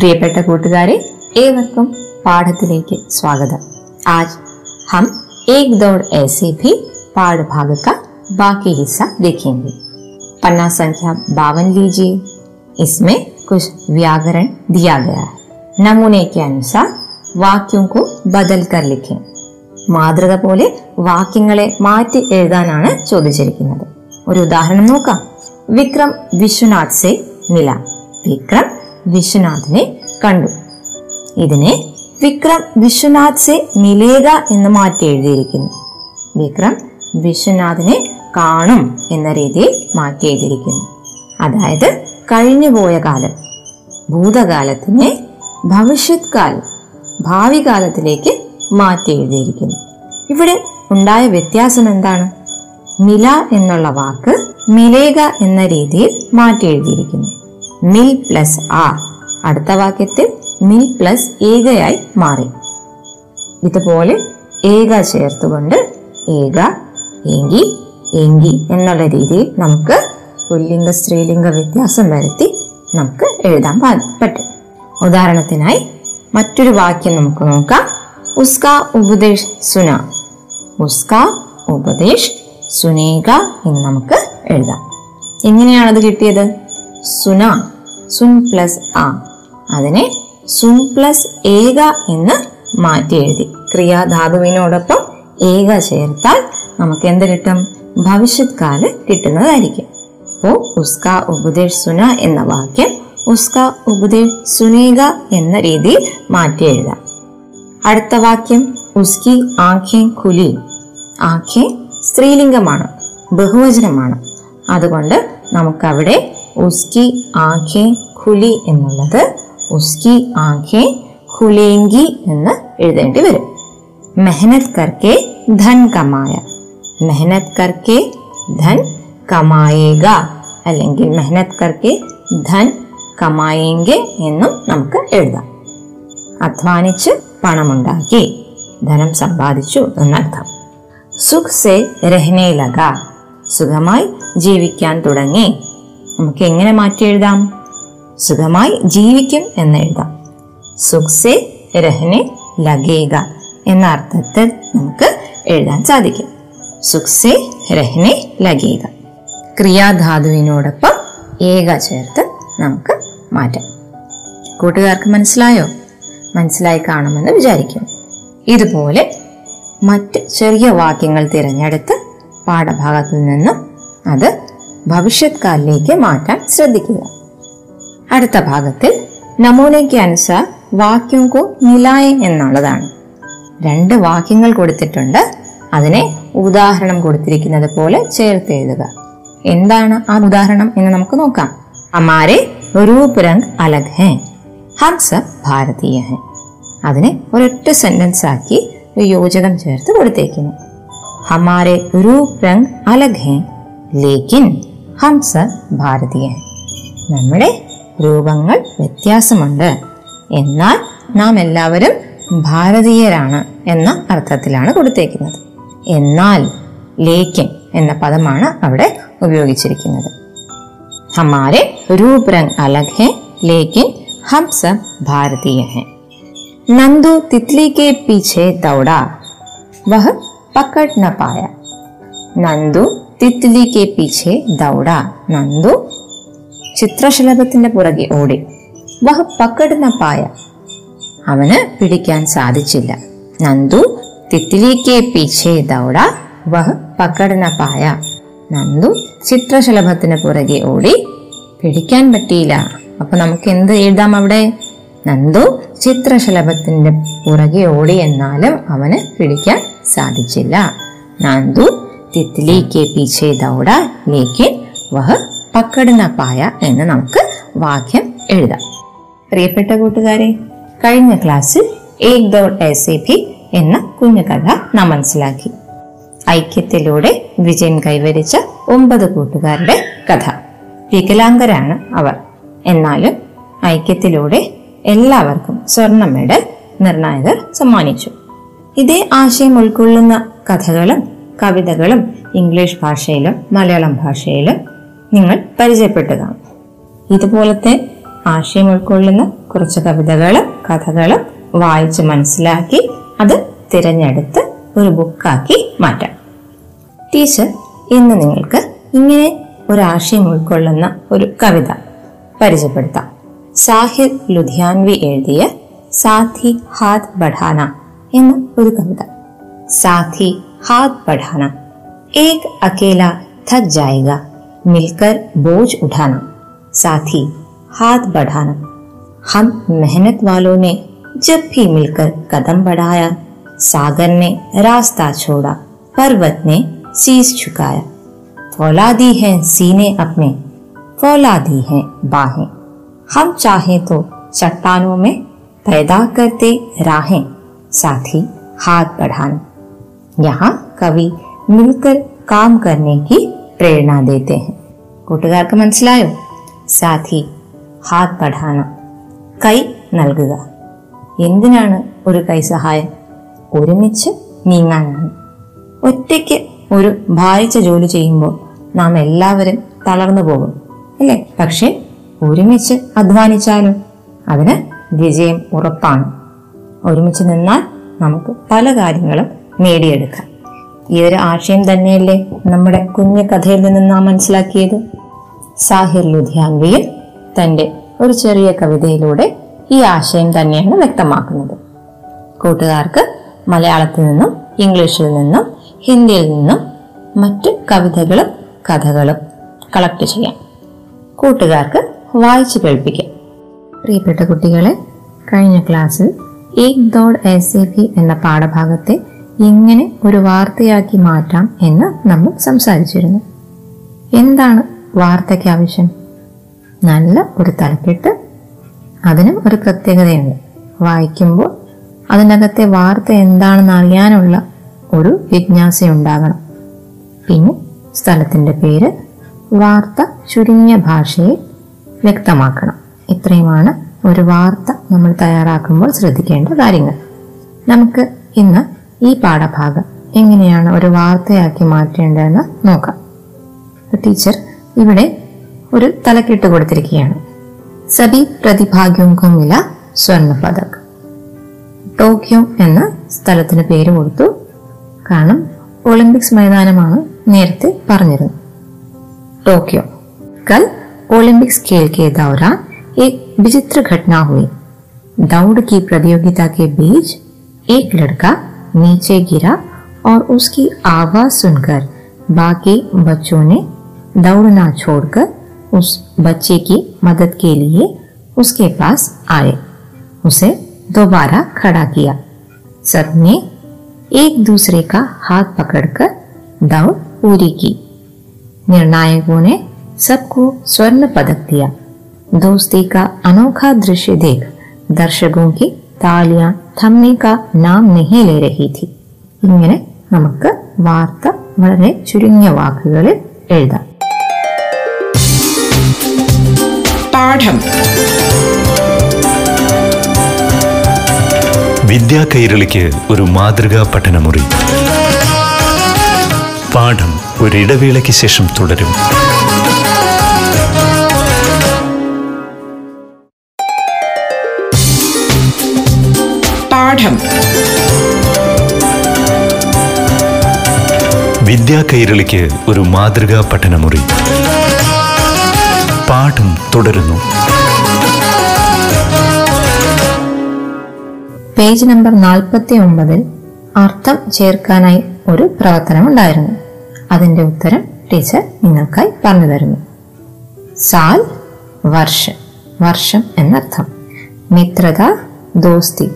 പ്രിയപ്പെട്ട കൂട്ടുകാരെ ഏവർക്കും പാഠത്തിലേക്ക് സ്വാഗതം आज हम एक दौड़ ऐसे भी पाठ भाग का बाकी हिस्सा देखेंगे पन्ना संख्या बावन लीजिए इसमें कुछ व्याकरण दिया गया है नमूने के अनुसार വാക്യം को ബദൽ കർ ലിഖേം മാതൃക പോലെ വാക്യങ്ങളെ മാറ്റി എഴുതാനാണ് ചോദിച്ചിരിക്കുന്നത് ഒരു ഉദാഹരണം നോക്കാം വിക്രം വിശ്വനാഥ് സെ മില വിക്രം വിശ്വനാഥിനെ കണ്ടു. ഇതിനെ വിക്രം വിശ്വനാഥ് സെ മിലേക എന്ന് മാറ്റി എഴുതിയിരിക്കുന്നു. വിക്രം വിശ്വനാഥിനെ കാണും എന്ന രീതിയിൽ മാറ്റി എഴുതിയിരിക്കുന്നു. അതായത് കഴിഞ്ഞുപോയ കാലം. ഭൂതകാലത്തിനെ ഭവിഷ്യത് കാലം ഭാവി കാലത്തിലേക്ക് മാറ്റി എഴുതിയിരിക്കുന്നു. ഇവിടെ ഉണ്ടായ വ്യത്യാസം എന്താണ്? മില എന്നുള്ള വാക്ക് മിലേക എന്ന രീതിയിൽ മാറ്റി എഴുതിയിരിക്കുന്നു. മിൽ പ്ലസ് ആ. അടുത്ത വാക്യത്തിൽ മിൽ പ്ലസ് ഏകയായി മാറി. ഇതുപോലെ ഏക ചേർത്തുകൊണ്ട് ഏക എങ്കി എങ്കി എന്നുള്ള രീതിയിൽ നമുക്ക് പുല്ലിംഗ സ്ത്രീലിംഗ വ്യത്യാസം വരുത്തി നമുക്ക് എഴുതാൻ പറ്റും. ഉദാഹരണത്തിനായി മറ്റൊരു വാക്യം നമുക്ക് നോക്കാം. ഉസ്ക ഉപദേശ് സുന. ഉസ്ക ഉപദേശ് സുനേക എന്ന് നമുക്ക് എഴുതാം. എങ്ങനെയാണത് കിട്ടിയത്? സുന സുൻ പ്ലസ് ആ. അതിനെ സുൻ പ്ലസ് ഏക എന്ന് മാറ്റി എഴുതി. ക്രിയാധാതുവിനോടൊപ്പം ഏക ചേർത്താൽ നമുക്ക് എന്ത് കിട്ടും? ഭവിഷ്യത് കാൽ കിട്ടുന്നതായിരിക്കും. അപ്പോ ഉസ്ക ഉപദേശ് സുന എന്ന വാക്യം ഉസ്ക ഉപദേശ് സുനേക എന്ന രീതിയിൽ മാറ്റി എഴുതാം. അടുത്ത വാക്യം ഉസ്കി ആഖ്യം കുലി. ആഖ്യം സ്ത്രീലിംഗമാണ് ബഹുവചനമാണ്. അതുകൊണ്ട് നമുക്കവിടെ ഉസ്കി ആഖേ ഖുലി എന്നുള്ളത്. ഉസ്കി ആഖേ ഖുലേങ്കി എന്ന് എഴുതേണ്ടി വരും. മെഹനത് കർക്കെ ധൻ കമായ. മെഹനത് കർക്കെ ധൻ കമായേക അല്ലെങ്കിൽ മെഹനത് കർക്കെ ധൻ കമായേങ്കെ എന്നും നമുക്ക് എഴുതാം. അധ്വാനിച്ച് പണമുണ്ടാക്കി. ധനം സമ്പാദിച്ചു എന്നർത്ഥം. സുഖ് സെ രഹ്നെ ലഗ. സുഖമായി ജീവിക്കാൻ തുടങ്ങി. നമുക്ക് എങ്ങനെ മാറ്റി എഴുതാം? സുഖമായി ജീവിക്കും എന്ന് എഴുതാം. സുഖ് രഹനെ ലഗേക എന്ന അർത്ഥത്തിൽ നമുക്ക് എഴുതാൻ സാധിക്കും. സുഖ് രഹനെ ലഗേക ക്രിയാധാതുവിനോടൊപ്പം ഏക ചേർത്ത് നമുക്ക് മാറ്റാം. കൂട്ടുകാർക്ക് മനസ്സിലായോ? മനസ്സിലായി കാണുമെന്ന് വിചാരിക്കുന്നു ഇതുപോലെ മറ്റ് ചെറിയ വാക്യങ്ങൾ തിരഞ്ഞെടുത്ത് പാഠഭാഗത്തിൽ നിന്നും അത് ഭവിഷ്യത് കാലിലേക്ക് മാറ്റാൻ ശ്രദ്ധിക്കുക. അടുത്ത ഭാഗത്തിൽ നമൂനയ്ക്ക് അനുസാർ വാക്യം കോ നിലായ എന്നുള്ളതാണ്. രണ്ട് വാക്യങ്ങൾ കൊടുത്തിട്ടുണ്ട്. അതിനെ ഉദാഹരണം കൊടുത്തിരിക്കുന്നത് പോലെ ചേർത്ത് എഴുതുക. എന്താണ് ആ ഉദാഹരണം എന്ന് നമുക്ക് നോക്കാം. അമാരെ രൂപ് രംഗ് അലഗ് ഹേ ഹം സബ് ഭാരതീയ. ഹേ അതിനെ ഒരൊറ്റ സെന്റൻസ് ആക്കി ഒരു യോജകം ചേർത്ത് കൊടുത്തേക്കുന്നു. ഹമാരെ രൂപ് രംഗ് അലഗ് ഹേ ലേക്കിൻ ഹം സബ് ഭാരതീയ ഹേ നമ്മുടെ രൂപങ്ങൾ വ്യത്യാസമുണ്ട് എന്നാൽ നാം എല്ലാവരും ഭാരതീയരാണ് എന്ന അർത്ഥത്തിലാണ് കൊടുത്തേക്കുന്നത് എന്നാൽ ലേക്കിൻ എന്ന പദമാണ് അവിടെ ഉപയോഗിച്ചിരിക്കുന്നത് हमारे रूप रंग अलग है लेकिन हम सब भारतीय हैं नंदू तितली के पीछे दौड़ा वह पकड़ न पाया നന്ദു തിത്ലി കെ പീछे ദൗഡ നന്ദു. ചിത്രശലഭത്തിന്റെ പുറകെ ഓടി. വഹ പക്കടുന്ന പായ. അവന് പിടിക്കാൻ സാധിച്ചില്ല. നന്ദു തിത്ലി കെ പീछे ദൗഡ വഹ പക്കടുന്ന പായ. നന്ദു ചിത്രശലഭത്തിന് പുറകെ ഓടി. പിടിക്കാൻ പറ്റിയില്ല. അപ്പൊ നമുക്ക് എന്ത് എഴുതാം അവിടെ? നന്ദു ചിത്രശലഭത്തിന്റെ പുറകെ ഓടി എന്നാലും അവന് പിടിക്കാൻ സാധിച്ചില്ല. നന്ദു തിത്ലി കെ പീछे ദൗഡ ലേക്കിൻ വഹ പക്കടുന്ന പായ എന്ന് നമുക്ക് വാക്യം എഴുതാം. പ്രിയപ്പെട്ട കൂട്ടുകാരെ കഴിഞ്ഞ ക്ലാസ്സിൽ ഏക് ദോ എസ് എ ഭി എന്ന കുഞ്ഞു കഥ നാം മനസ്സിലാക്കി. ഐക്യത്തിലൂടെ വിജയം കൈവരിച്ച ഒമ്പത് കൂട്ടുകാരുടെ കഥ. വികലാംഗരാണ് അവർ. എന്നാലും ഐക്യത്തിലൂടെ എല്ലാവർക്കും സ്വർണ മെഡൽ നിർണായകർ സമ്മാനിച്ചു. ഇതേ ആശയം ഉൾക്കൊള്ളുന്ന കഥകളും കവിതകളും ഇംഗ്ലീഷ് ഭാഷയിലും മലയാളം ഭാഷയിലും നിങ്ങൾ പരിചയപ്പെട്ടു കാണും ഇതുപോലത്തെ ആശയം ഉൾക്കൊള്ളുന്ന കുറച്ച് കവിതകളും കഥകളും വായിച്ച് മനസ്സിലാക്കി അത് തിരഞ്ഞെടുത്ത് ഒരു ബുക്കാക്കി മാറ്റാം. ടീച്ചർ ഇന്ന് നിങ്ങൾക്ക് ഇങ്ങനെ ഒരു ആശയം ഉൾക്കൊള്ളുന്ന ഒരു കവിത പരിചയപ്പെടുത്താം. സാഹിർ ലുധിയാൻവി എഴുതിയ സാധി ഹാത് ബഠാന എന്ന ഒരു കവിത. സാഥി हाथ बढ़ाना। एक अकेला थक जाएगा, मिलकर बोझ उठाना। साथी, हाथ बढ़ाना। हम मेहनत वालों ने जब भी मिलकर कदम बढ़ाया, सागर ने रास्ता छोड़ा, पर्वत ने सीस झुकाया। फौला दी है, सीने अपने। फौला दी है, बाहें। हम चाहे तो चट्टानों में पैदा करते राहें। साथी, हाथ बढ़ाना। यहाँ कवि मिलकर काम करने की പ്രേരണ देते हैं കൂട്ടുകാർക്ക് മനസ്സിലായോ സാഥി ഹാത്ത് പഠാന കൈ നൽകുക എന്തിനാണ് ഒരു കൈ സഹായം ഒരുമിച്ച് നീങ്ങാനാണ് ഒറ്റയ്ക്ക് ഒരു ഭാരിച്ച ജോലി ചെയ്യുമ്പോൾ നാം എല്ലാവരും തളർന്നു പോകും അല്ലേ പക്ഷെ ഒരുമിച്ച് അധ്വാനിച്ചാലും അതിന് വിജയം ഉറപ്പാണ് ഒരുമിച്ച് നിന്നാൽ നമുക്ക് പല കാര്യങ്ങളും നേടിയെടുക്കാം. ഈ ഒരു ആശയം തന്നെയല്ലേ നമ്മുടെ കുഞ്ഞു കഥയിൽ നിന്ന് നാം മനസ്സിലാക്കിയത്? സാഹിർ ലുധിയാൻവിയിൽ തന്റെ ഒരു ചെറിയ കവിതയിലൂടെ ഈ ആശയം തന്നെയാണ് വ്യക്തമാക്കുന്നത്. കൂട്ടുകാർക്ക് മലയാളത്തിൽ നിന്നും ഇംഗ്ലീഷിൽ നിന്നും ഹിന്ദിയിൽ നിന്നും മറ്റ് കവിതകളും കഥകളും കളക്ട് ചെയ്യാം. കൂട്ടുകാർക്ക് വായിച്ചു കേൾപ്പിക്കാം. പ്രിയപ്പെട്ട കുട്ടികളെ കഴിഞ്ഞ ക്ലാസ്സിൽ ഏക് ദോഡ് എസ് എ എന്ന പാഠഭാഗത്തെ എങ്ങനെ ഒരു വാർത്തയാക്കി മാറ്റാം എന്ന് നമ്മൾ സംസാരിച്ചിരുന്നു. എന്താണ് വാർത്തയ്ക്ക് ആവശ്യം? നല്ല ഒരു തലക്കെട്ട്. അതിനും ഒരു പ്രത്യേകതയുണ്ട്. വായിക്കുമ്പോൾ അതിനകത്തെ വാർത്ത എന്താണെന്ന് അറിയാനുള്ള ഒരു ജിജ്ഞാസ ഉണ്ടാകണം. പിന്നെ സ്ഥലത്തിന്റെ പേര് വാർത്ത ചുരുങ്ങിയ ഭാഷയിൽ വ്യക്തമാക്കണം. ഇത്രയുമാണ് ഒരു വാർത്ത നമ്മൾ തയ്യാറാക്കുമ്പോൾ ശ്രദ്ധിക്കേണ്ട കാര്യങ്ങൾ. നമുക്ക് ഇന്ന് ഈ പാഠഭാഗം എങ്ങനെയാണ് ഒരു വാർത്തയാക്കി മാറ്റേണ്ടതെന്ന് നോക്കാം ടീച്ചർ ഇവിടെ ഒരു തലക്കെട്ട് കൊടുത്തിരിക്കുകയാണ് സബി പ്രതിഭാഗ്യോങ്കോ മില സ്വർണ്ണ പതക് ടോക്കിയോ എന്ന സ്ഥലത്തിന് പേര് കൊടുത്തു കാരണം ഒളിമ്പിക്സ് മൈതാനമാണ് നേരത്തെ പറഞ്ഞിരുന്നത് टोक्यो कल ओलंपिक्स खेल के दौरान एक विचित्र घटना हुई दौड़ की प्रतियोगिता के बीच एक लड़का नीचे गिरा और उसकी आवाज़ सुनकर बाकी बच्चों ने दौड़ना छोड़कर उस बच्चे की मदद के लिए उसके पास आए। उसे दोबारा खड़ा किया। सबने एक दूसरे का हाथ पकड़कर दौड़ पूरी की। निर्णायकों ने सबको स्वर्ण पदक दिया। दोस्ती का अनोखा दृश्य देख दर्शकों की तालियाँ थमने का नाम नहीं ले रही थी ഇങ്ങനെ നമുക്ക് വാർത്ത വളരെ ചുരുങ്ങിയ വാക്കുകളിൽ എഴുതാം പാഠം വിദ്യാ കൈരളിക്ക് ഒരു മാതൃകാ പഠനമുറി പാഠം ഒരിടവേളയ്ക്ക് ശേഷം തുടരും വിദ്യാ കൈരളിക്ക് ഒരു മാതൃകാ പഠനമുറി. പാഠം തുടരുന്നു. പേജ് നമ്പർ നാൽപ്പത്തി ഒമ്പതിൽ അർത്ഥം ചേർക്കാനായി ഒരു പ്രവർത്തനം ഉണ്ടായിരുന്നു അതിന്റെ ഉത്തരം ടീച്ചർ നിങ്ങൾക്കായി പറഞ്ഞു തരുന്നു. സാൽ വർഷം വർഷം എന്നർത്ഥം. മിത്രത ദോസ്തി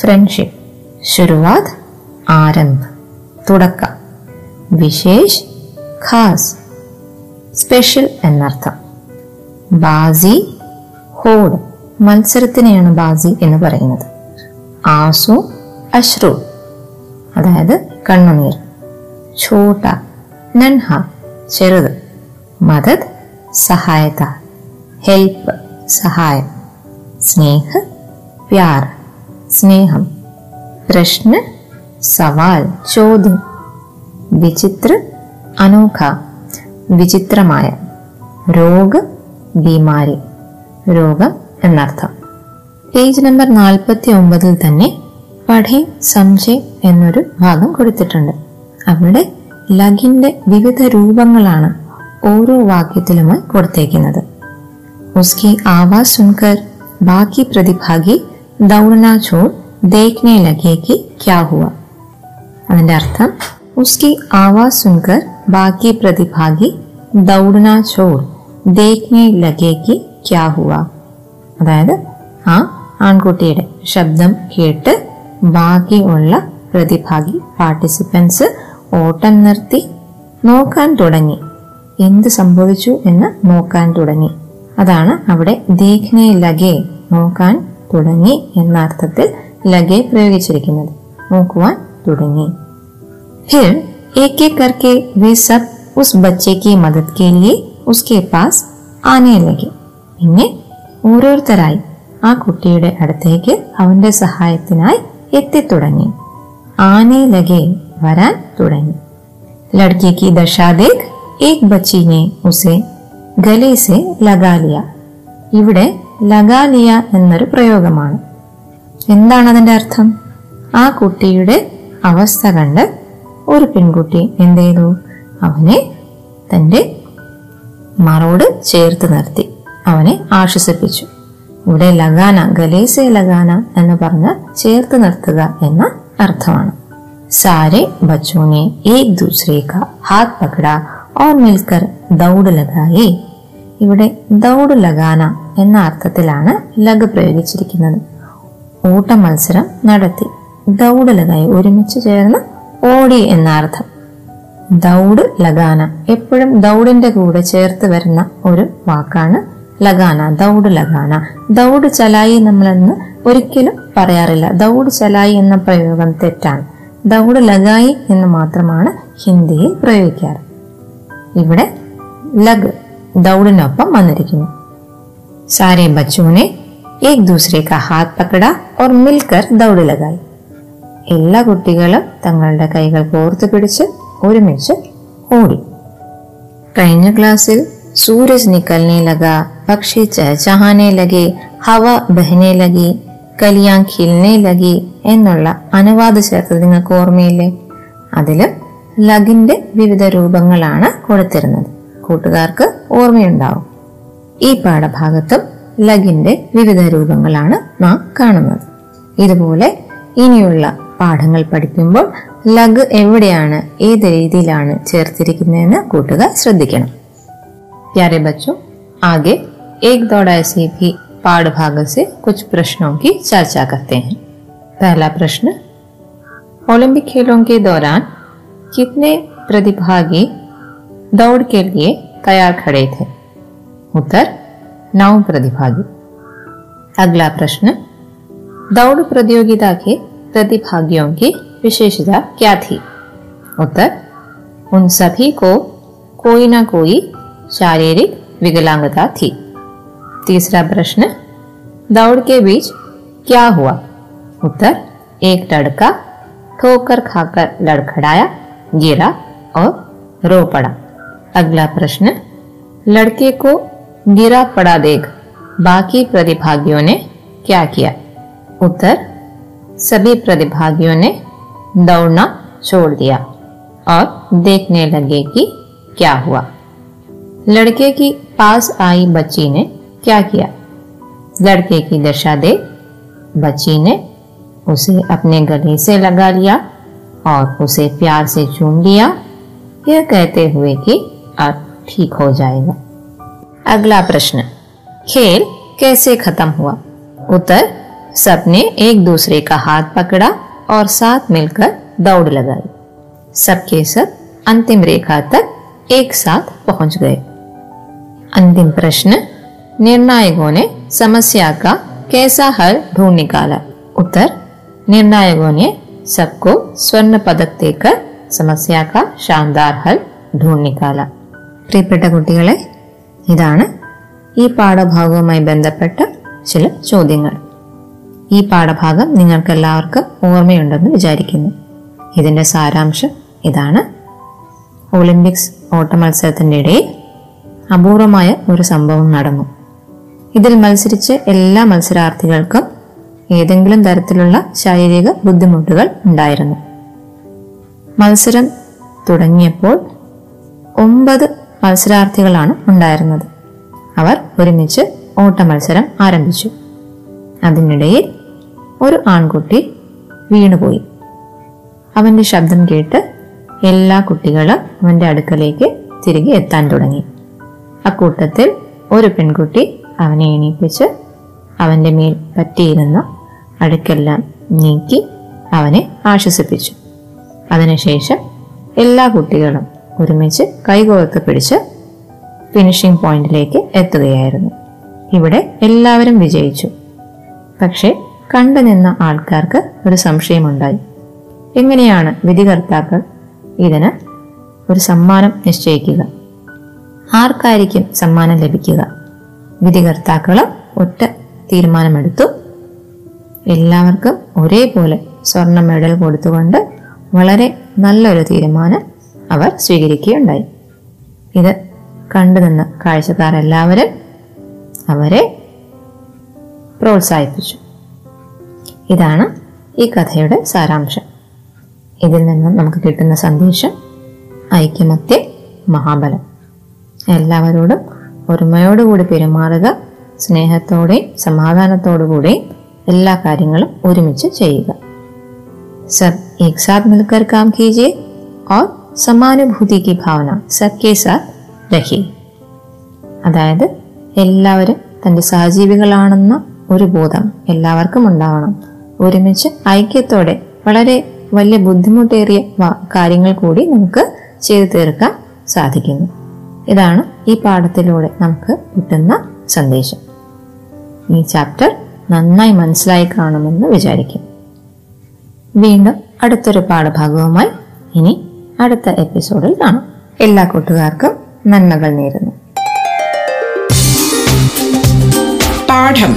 ഫ്രണ്ട്ഷിപ്പ് ശുരുവാത് ആരംഭ് തുടക്കം. വിശേഷ് ഖാസ്. സ്പെഷ്യൽ എന്നർത്ഥം. ബാസി ഹോഡ്. മത്സരത്തിനെയാണ് ബാസി എന്ന് പറയുന്നത്. ആസു അശ്രു അതായത് കണ്ണുനീർ. ഛോട്ട നൻഹ ചെറുത്. മദത് സഹായത. ഹെൽപ്പ് സഹായം. സ്നേഹ പ്യാർ. സ്നേഹം. പ്രശ്ന സവാൽ ചോദ്യം. വിചിത്ര അനോഖ വിചിത്രമായ രോഗ ബീമാരി രോഗ എന്നർത്ഥം. പേജ് നമ്പർ നാൽപ്പത്തി ഒമ്പതിൽ തന്നെ പഠേ സംശയ് എന്നൊരു ഭാഗം കൊടുത്തിട്ടുണ്ട്. അവിടെ ലഗിന്റെ വിവിധ രൂപങ്ങളാണ് ഓരോ വാക്യത്തിലുമായി കൊടുത്തേക്കുന്നത്. ഉസ്കി ആവാസ് സുൻകർ ബാക്കി പ്രതിഭാഗി ദൗണനാ ചോർ ദേഖ്നെ ലഗേക്ക് ക്യാഹുവ അതിന്റെ അർത്ഥം ഉസ്കി सुनकर बाकी प्रतिभागी ദൗഡന देखने ദേഖ്നെ ലഗേക്ക് ക്യാ ഹുവ അതായത് ആ ആൺകുട്ടിയുടെ ശബ്ദം കേട്ട് ബാക്കിയുള്ള പ്രതിഭാഗി പാർട്ടിസിപ്പൻസ് ഓട്ടം നിർത്തി നോക്കാൻ തുടങ്ങി എന്ത് സംഭവിച്ചു എന്ന് നോക്കാൻ തുടങ്ങി അതാണ് അവിടെ ദേഖ്നെ ലഗേ നോക്കാൻ തുടങ്ങി എന്ന അർത്ഥത്തിൽ ലഗേ പ്രയോഗിച്ചിരിക്കുന്നത് നോക്കുവാൻ തുടങ്ങി फिर एक एक करके वे सब उस बच्चे की मदद के लिए उसके पास ആനെ ലഗെ പിന്നെ ഓരോരുത്തരായി ആ കുട്ടിയുടെ അടുത്തേക്ക് അവന്റെ സഹായത്തിനായി എത്തിത്തുടങ്ങി ആനെ ലഗെ വരാൻ തുടങ്ങി लड़के की दशा देख एक बच्ची ने उसे ഗലെ സെ ലഗാലിയ ഇവിടെ ലഗാലിയ എന്നൊരു പ്രയോഗമാണ് എന്താണ് അതിന്റെ അർത്ഥം ആ കുട്ടിയുടെ അവസ്ഥ കണ്ട് ഒരു പെൺകുട്ടി എന്ത് ചെയ്തു? അവനെ തന്റെ മറോട് ചേർത്ത് നിർത്തി. അവനെ ആശ്വസിപ്പിച്ചു. ഇവിടെ ലഗാന ഗലേസെ ലഗാന എന്ന് പറഞ്ഞ ചേർത്ത് നിർത്തുക എന്ന അർത്ഥമാണ്. സാരെ ബച്ചോനെ ഏക് ദൂസരെ കാ ഹാത്ത് പകട ഓർ മിൽക്കർ ദൗഡ് ലഗായി. ഇവിടെ ദൗഡ് ലഗാന എന്ന അർത്ഥത്തിലാണ് ലഗ് പ്രയോഗിച്ചിരിക്കുന്നത്. ഓട്ട മത്സരം നടത്തി. ദൗഡ് ലഗായി ഒരുമിച്ച് ചേർന്ന് ഓടി എന്ന അർത്ഥം ദൗഡ് ലഗാന. എപ്പോഴും ദൗഡിന്റെ കൂടെ ചേർത്ത് വരുന്ന ഒരു വാക്കാണ് ലഗാന. ദൗഡ് ലഗാന. ദൗഡ് ചലായി നമ്മളെന്ന് ഒരിക്കലും പറയാറില്ല. ദൗഡ് ചലായി എന്ന പ്രയോഗം തെറ്റാണ്. ദൗഡ് ലഗായി എന്ന് മാത്രമാണ് ഹിന്ദിയിൽ പ്രയോഗിക്കാറ്. ഇവിടെ ലഗ് ദൗഡിനൊപ്പം വന്നിരിക്കുന്നു. സാരേ ബച്ചുവിനെ ഏക് ദൂസരെ ഹാത്ത് പക്കട ഓർ മിൽക്കർ ദൗഡ് ലഗായി. എല്ലാ കുട്ടികളും തങ്ങളുടെ കൈകൾ കോർത്തു പിടിച്ച് ഒരുമിച്ച് ഓടി. കഴിഞ്ഞ ക്ലാസ്സിൽ സൂരജ് നിക്കൽനെ ലഗ പക്ഷി ചഹചഹാനെ ലഗെ ഹവ ബഹനെ ലഗി കലിയാൻ ഖിൽനെ ലഗി എന്നുള്ള അനുവാദ ചേർത്ത് നിങ്ങൾക്ക് ഓർമ്മയില്ലേ? അതിൽ ലഗിന്റെ വിവിധ രൂപങ്ങളാണ് കൊടുത്തിരുന്നത്. കൂട്ടുകാർക്ക് ഓർമ്മയുണ്ടാവും. ഈ പാഠഭാഗത്തും ലഗിന്റെ വിവിധ രൂപങ്ങളാണ് നാം കാണുന്നത്. ഇതുപോലെ ഇനിയുള്ള പാഠങ്ങൾ പഠിക്കുമ്പോൾ ലഗ് എവിടെയാണ് ഏത് രീതിയിലാണ് ചേർത്തിരിക്കുന്നതെന്ന് കൂട്ടുകാർ ശ്രദ്ധിക്കണം प्यारे बच्चों आगे एक दौड़ ऐसे भी पाठ भाग से कुछ प्रश्नों की चर्चा करते हैं पहला प्रश्न ओलंपिक खेलों के दौरान कितने प्रतिभागी दौड़ के लिए तैयार खड़े थे उत्तर नौ प्रतिभागी अगला प्रश्न दौड़ प्रतियोगिता के प्रतिभागियों की विशेषता क्या थी? उत्तर, उन सभी को कोई ना कोई शारीरिक विकलांगता थी। तीसरा प्रश्न, दौड़ के बीच क्या हुआ? उत्तर, एक लड़का ठोकर खाकर लड़खड़ाया, गिरा और रो पड़ा। अगला प्रश्न, लड़के को गिरा पड़ा देख बाकी प्रतिभागियों ने क्या किया? उत्तर सभी प्रतिभागियों ने दौड़ना छोड़ दिया और देखने लगे कि क्या हुआ। लड़के की पास आई बच्ची ने क्या किया? लड़के की दशा देख बच्ची ने उसे अपने गले से लगा लिया और उसे प्यार से चूम लिया। यह कहते हुए कि अब ठीक हो जाएगा। अगला प्रश्न, खेल कैसे खत्म हुआ? उत्तर सबने एक दूसरे का हाथ पकड़ा और साथ मिलकर दौड़ लगाई सबके सब अंतिम रेखा तक एक साथ पहुंच गए अंतिम प्रश्न निर्णायकों ने समस्या का कैसा हल ढूंढ निकाला उत्तर निर्णायकों ने सबको स्वर्ण पदक देकर समस्या का शानदार हल ढूंढ निकाला പ്രിയപ്പെട്ട കുട്ടികളെ ഇതാണ് ഈ പാഠഭാഗവുമായി ബന്ധപ്പെട്ട ചില ചോദ്യങ്ങൾ ഈ പാഠഭാഗം നിങ്ങൾക്കെല്ലാവർക്കും ഓർമ്മയുണ്ടെന്ന് വിചാരിക്കുന്നു. ഇതിന്റെ സാരാംശം ഇതാണ്. ഒളിമ്പിക്സ് ഓട്ടമത്സരത്തിന്റെ ഇടയിൽ അപൂർവമായ ഒരു സംഭവം നടന്നു. ഇതിൽ മത്സരിച്ച് എല്ലാ മത്സരാർത്ഥികൾക്കും ഏതെങ്കിലും തരത്തിലുള്ള ശാരീരിക ബുദ്ധിമുട്ടുകൾ ഉണ്ടായിരുന്നു. മത്സരം തുടങ്ങിയപ്പോൾ ഒമ്പത് മത്സരാർത്ഥികളാണ് ഉണ്ടായിരുന്നത്. അവർ ഒരുമിച്ച് ഓട്ടമത്സരം ആരംഭിച്ചു. അതിനിടയിൽ ഒരു ആൺകുട്ടി വീണുപോയി. അവന്റെ ശബ്ദം കേട്ട് എല്ലാ കുട്ടികളും അവന്റെ അടുക്കലേക്ക് തിരികെ എത്താൻ തുടങ്ങി. അക്കൂട്ടത്തിൽ ഒരു പെൺകുട്ടി അവനെ എണീപ്പിച്ച് അവന്റെ മേൽ പറ്റിയിരുന്ന അടുക്കെല്ലാം നീക്കി അവനെ ആശ്വസിപ്പിച്ചു. അതിനുശേഷം എല്ലാ കുട്ടികളും ഒരുമിച്ച് കൈകോർത്ത് പിടിച്ച് ഫിനിഷിംഗ് പോയിന്റിലേക്ക് എത്തുകയായിരുന്നു. ഇവിടെ എല്ലാവരും വിജയിച്ചു. പക്ഷേ കണ്ടു നിന്ന ആൾക്കാർക്ക് ഒരു സംശയമുണ്ടായി. എങ്ങനെയാണ് വിധികർത്താക്കൾ ഇതിന് ഒരു സമ്മാനം നിശ്ചയിക്കുക? ആർക്കായിരിക്കും സമ്മാനം ലഭിക്കുക? വിധികർത്താക്കൾ ഒറ്റ തീരുമാനമെടുത്തു. എല്ലാവർക്കും ഒരേപോലെ സ്വർണ മെഡൽ കൊടുത്തുകൊണ്ട് വളരെ നല്ലൊരു തീരുമാനം അവർ സ്വീകരിക്കുകയുണ്ടായി. ഇത് കണ്ടുനിന്ന കാഴ്ചക്കാരെല്ലാവരും അവരെ പ്രോത്സാഹിപ്പിച്ചു. ഇതാണ് ഈ കഥയുടെ സാരാംശം ഇതിൽ നിന്നും നമുക്ക് കിട്ടുന്ന സന്ദേശം ഐക്യമത്യ മഹാബലം എല്ലാവരോടും ഒരുമയോടുകൂടി പെരുമാറുക സ്നേഹത്തോടെയും സമാധാനത്തോടുകൂടെയും എല്ലാ കാര്യങ്ങളും ഒരുമിച്ച് ചെയ്യുക सब एक साथ मिलकर काम कीजिए और समानुभूति की भावना सबके साथ रखिए അതായത് എല്ലാവരും തൻ്റെ സഹജീവികളാണെന്ന ഒരു ബോധം എല്ലാവർക്കും ഉണ്ടാവണം ഒരുമിച്ച് ഐക്യത്തോടെ വളരെ വലിയ ബുദ്ധിമുട്ടേറിയ കാര്യങ്ങൾ കൂടി നമുക്ക് ചെയ്തു തീർക്കാൻ സാധിക്കുന്നു. ഇതാണ് ഈ പാഠത്തിലൂടെ നമുക്ക് കിട്ടുന്ന സന്ദേശം. ഈ ചാപ്റ്റർ നന്നായി മനസ്സിലായി കാണുമെന്ന് വിചാരിക്കും വീണ്ടും അടുത്തൊരു പാഠഭാഗവുമായി ഇനി അടുത്ത എപ്പിസോഡിൽ കാണാം. എല്ലാ കൂട്ടുകാർക്കും നന്മകൾ നേരുന്നു. പാഠം.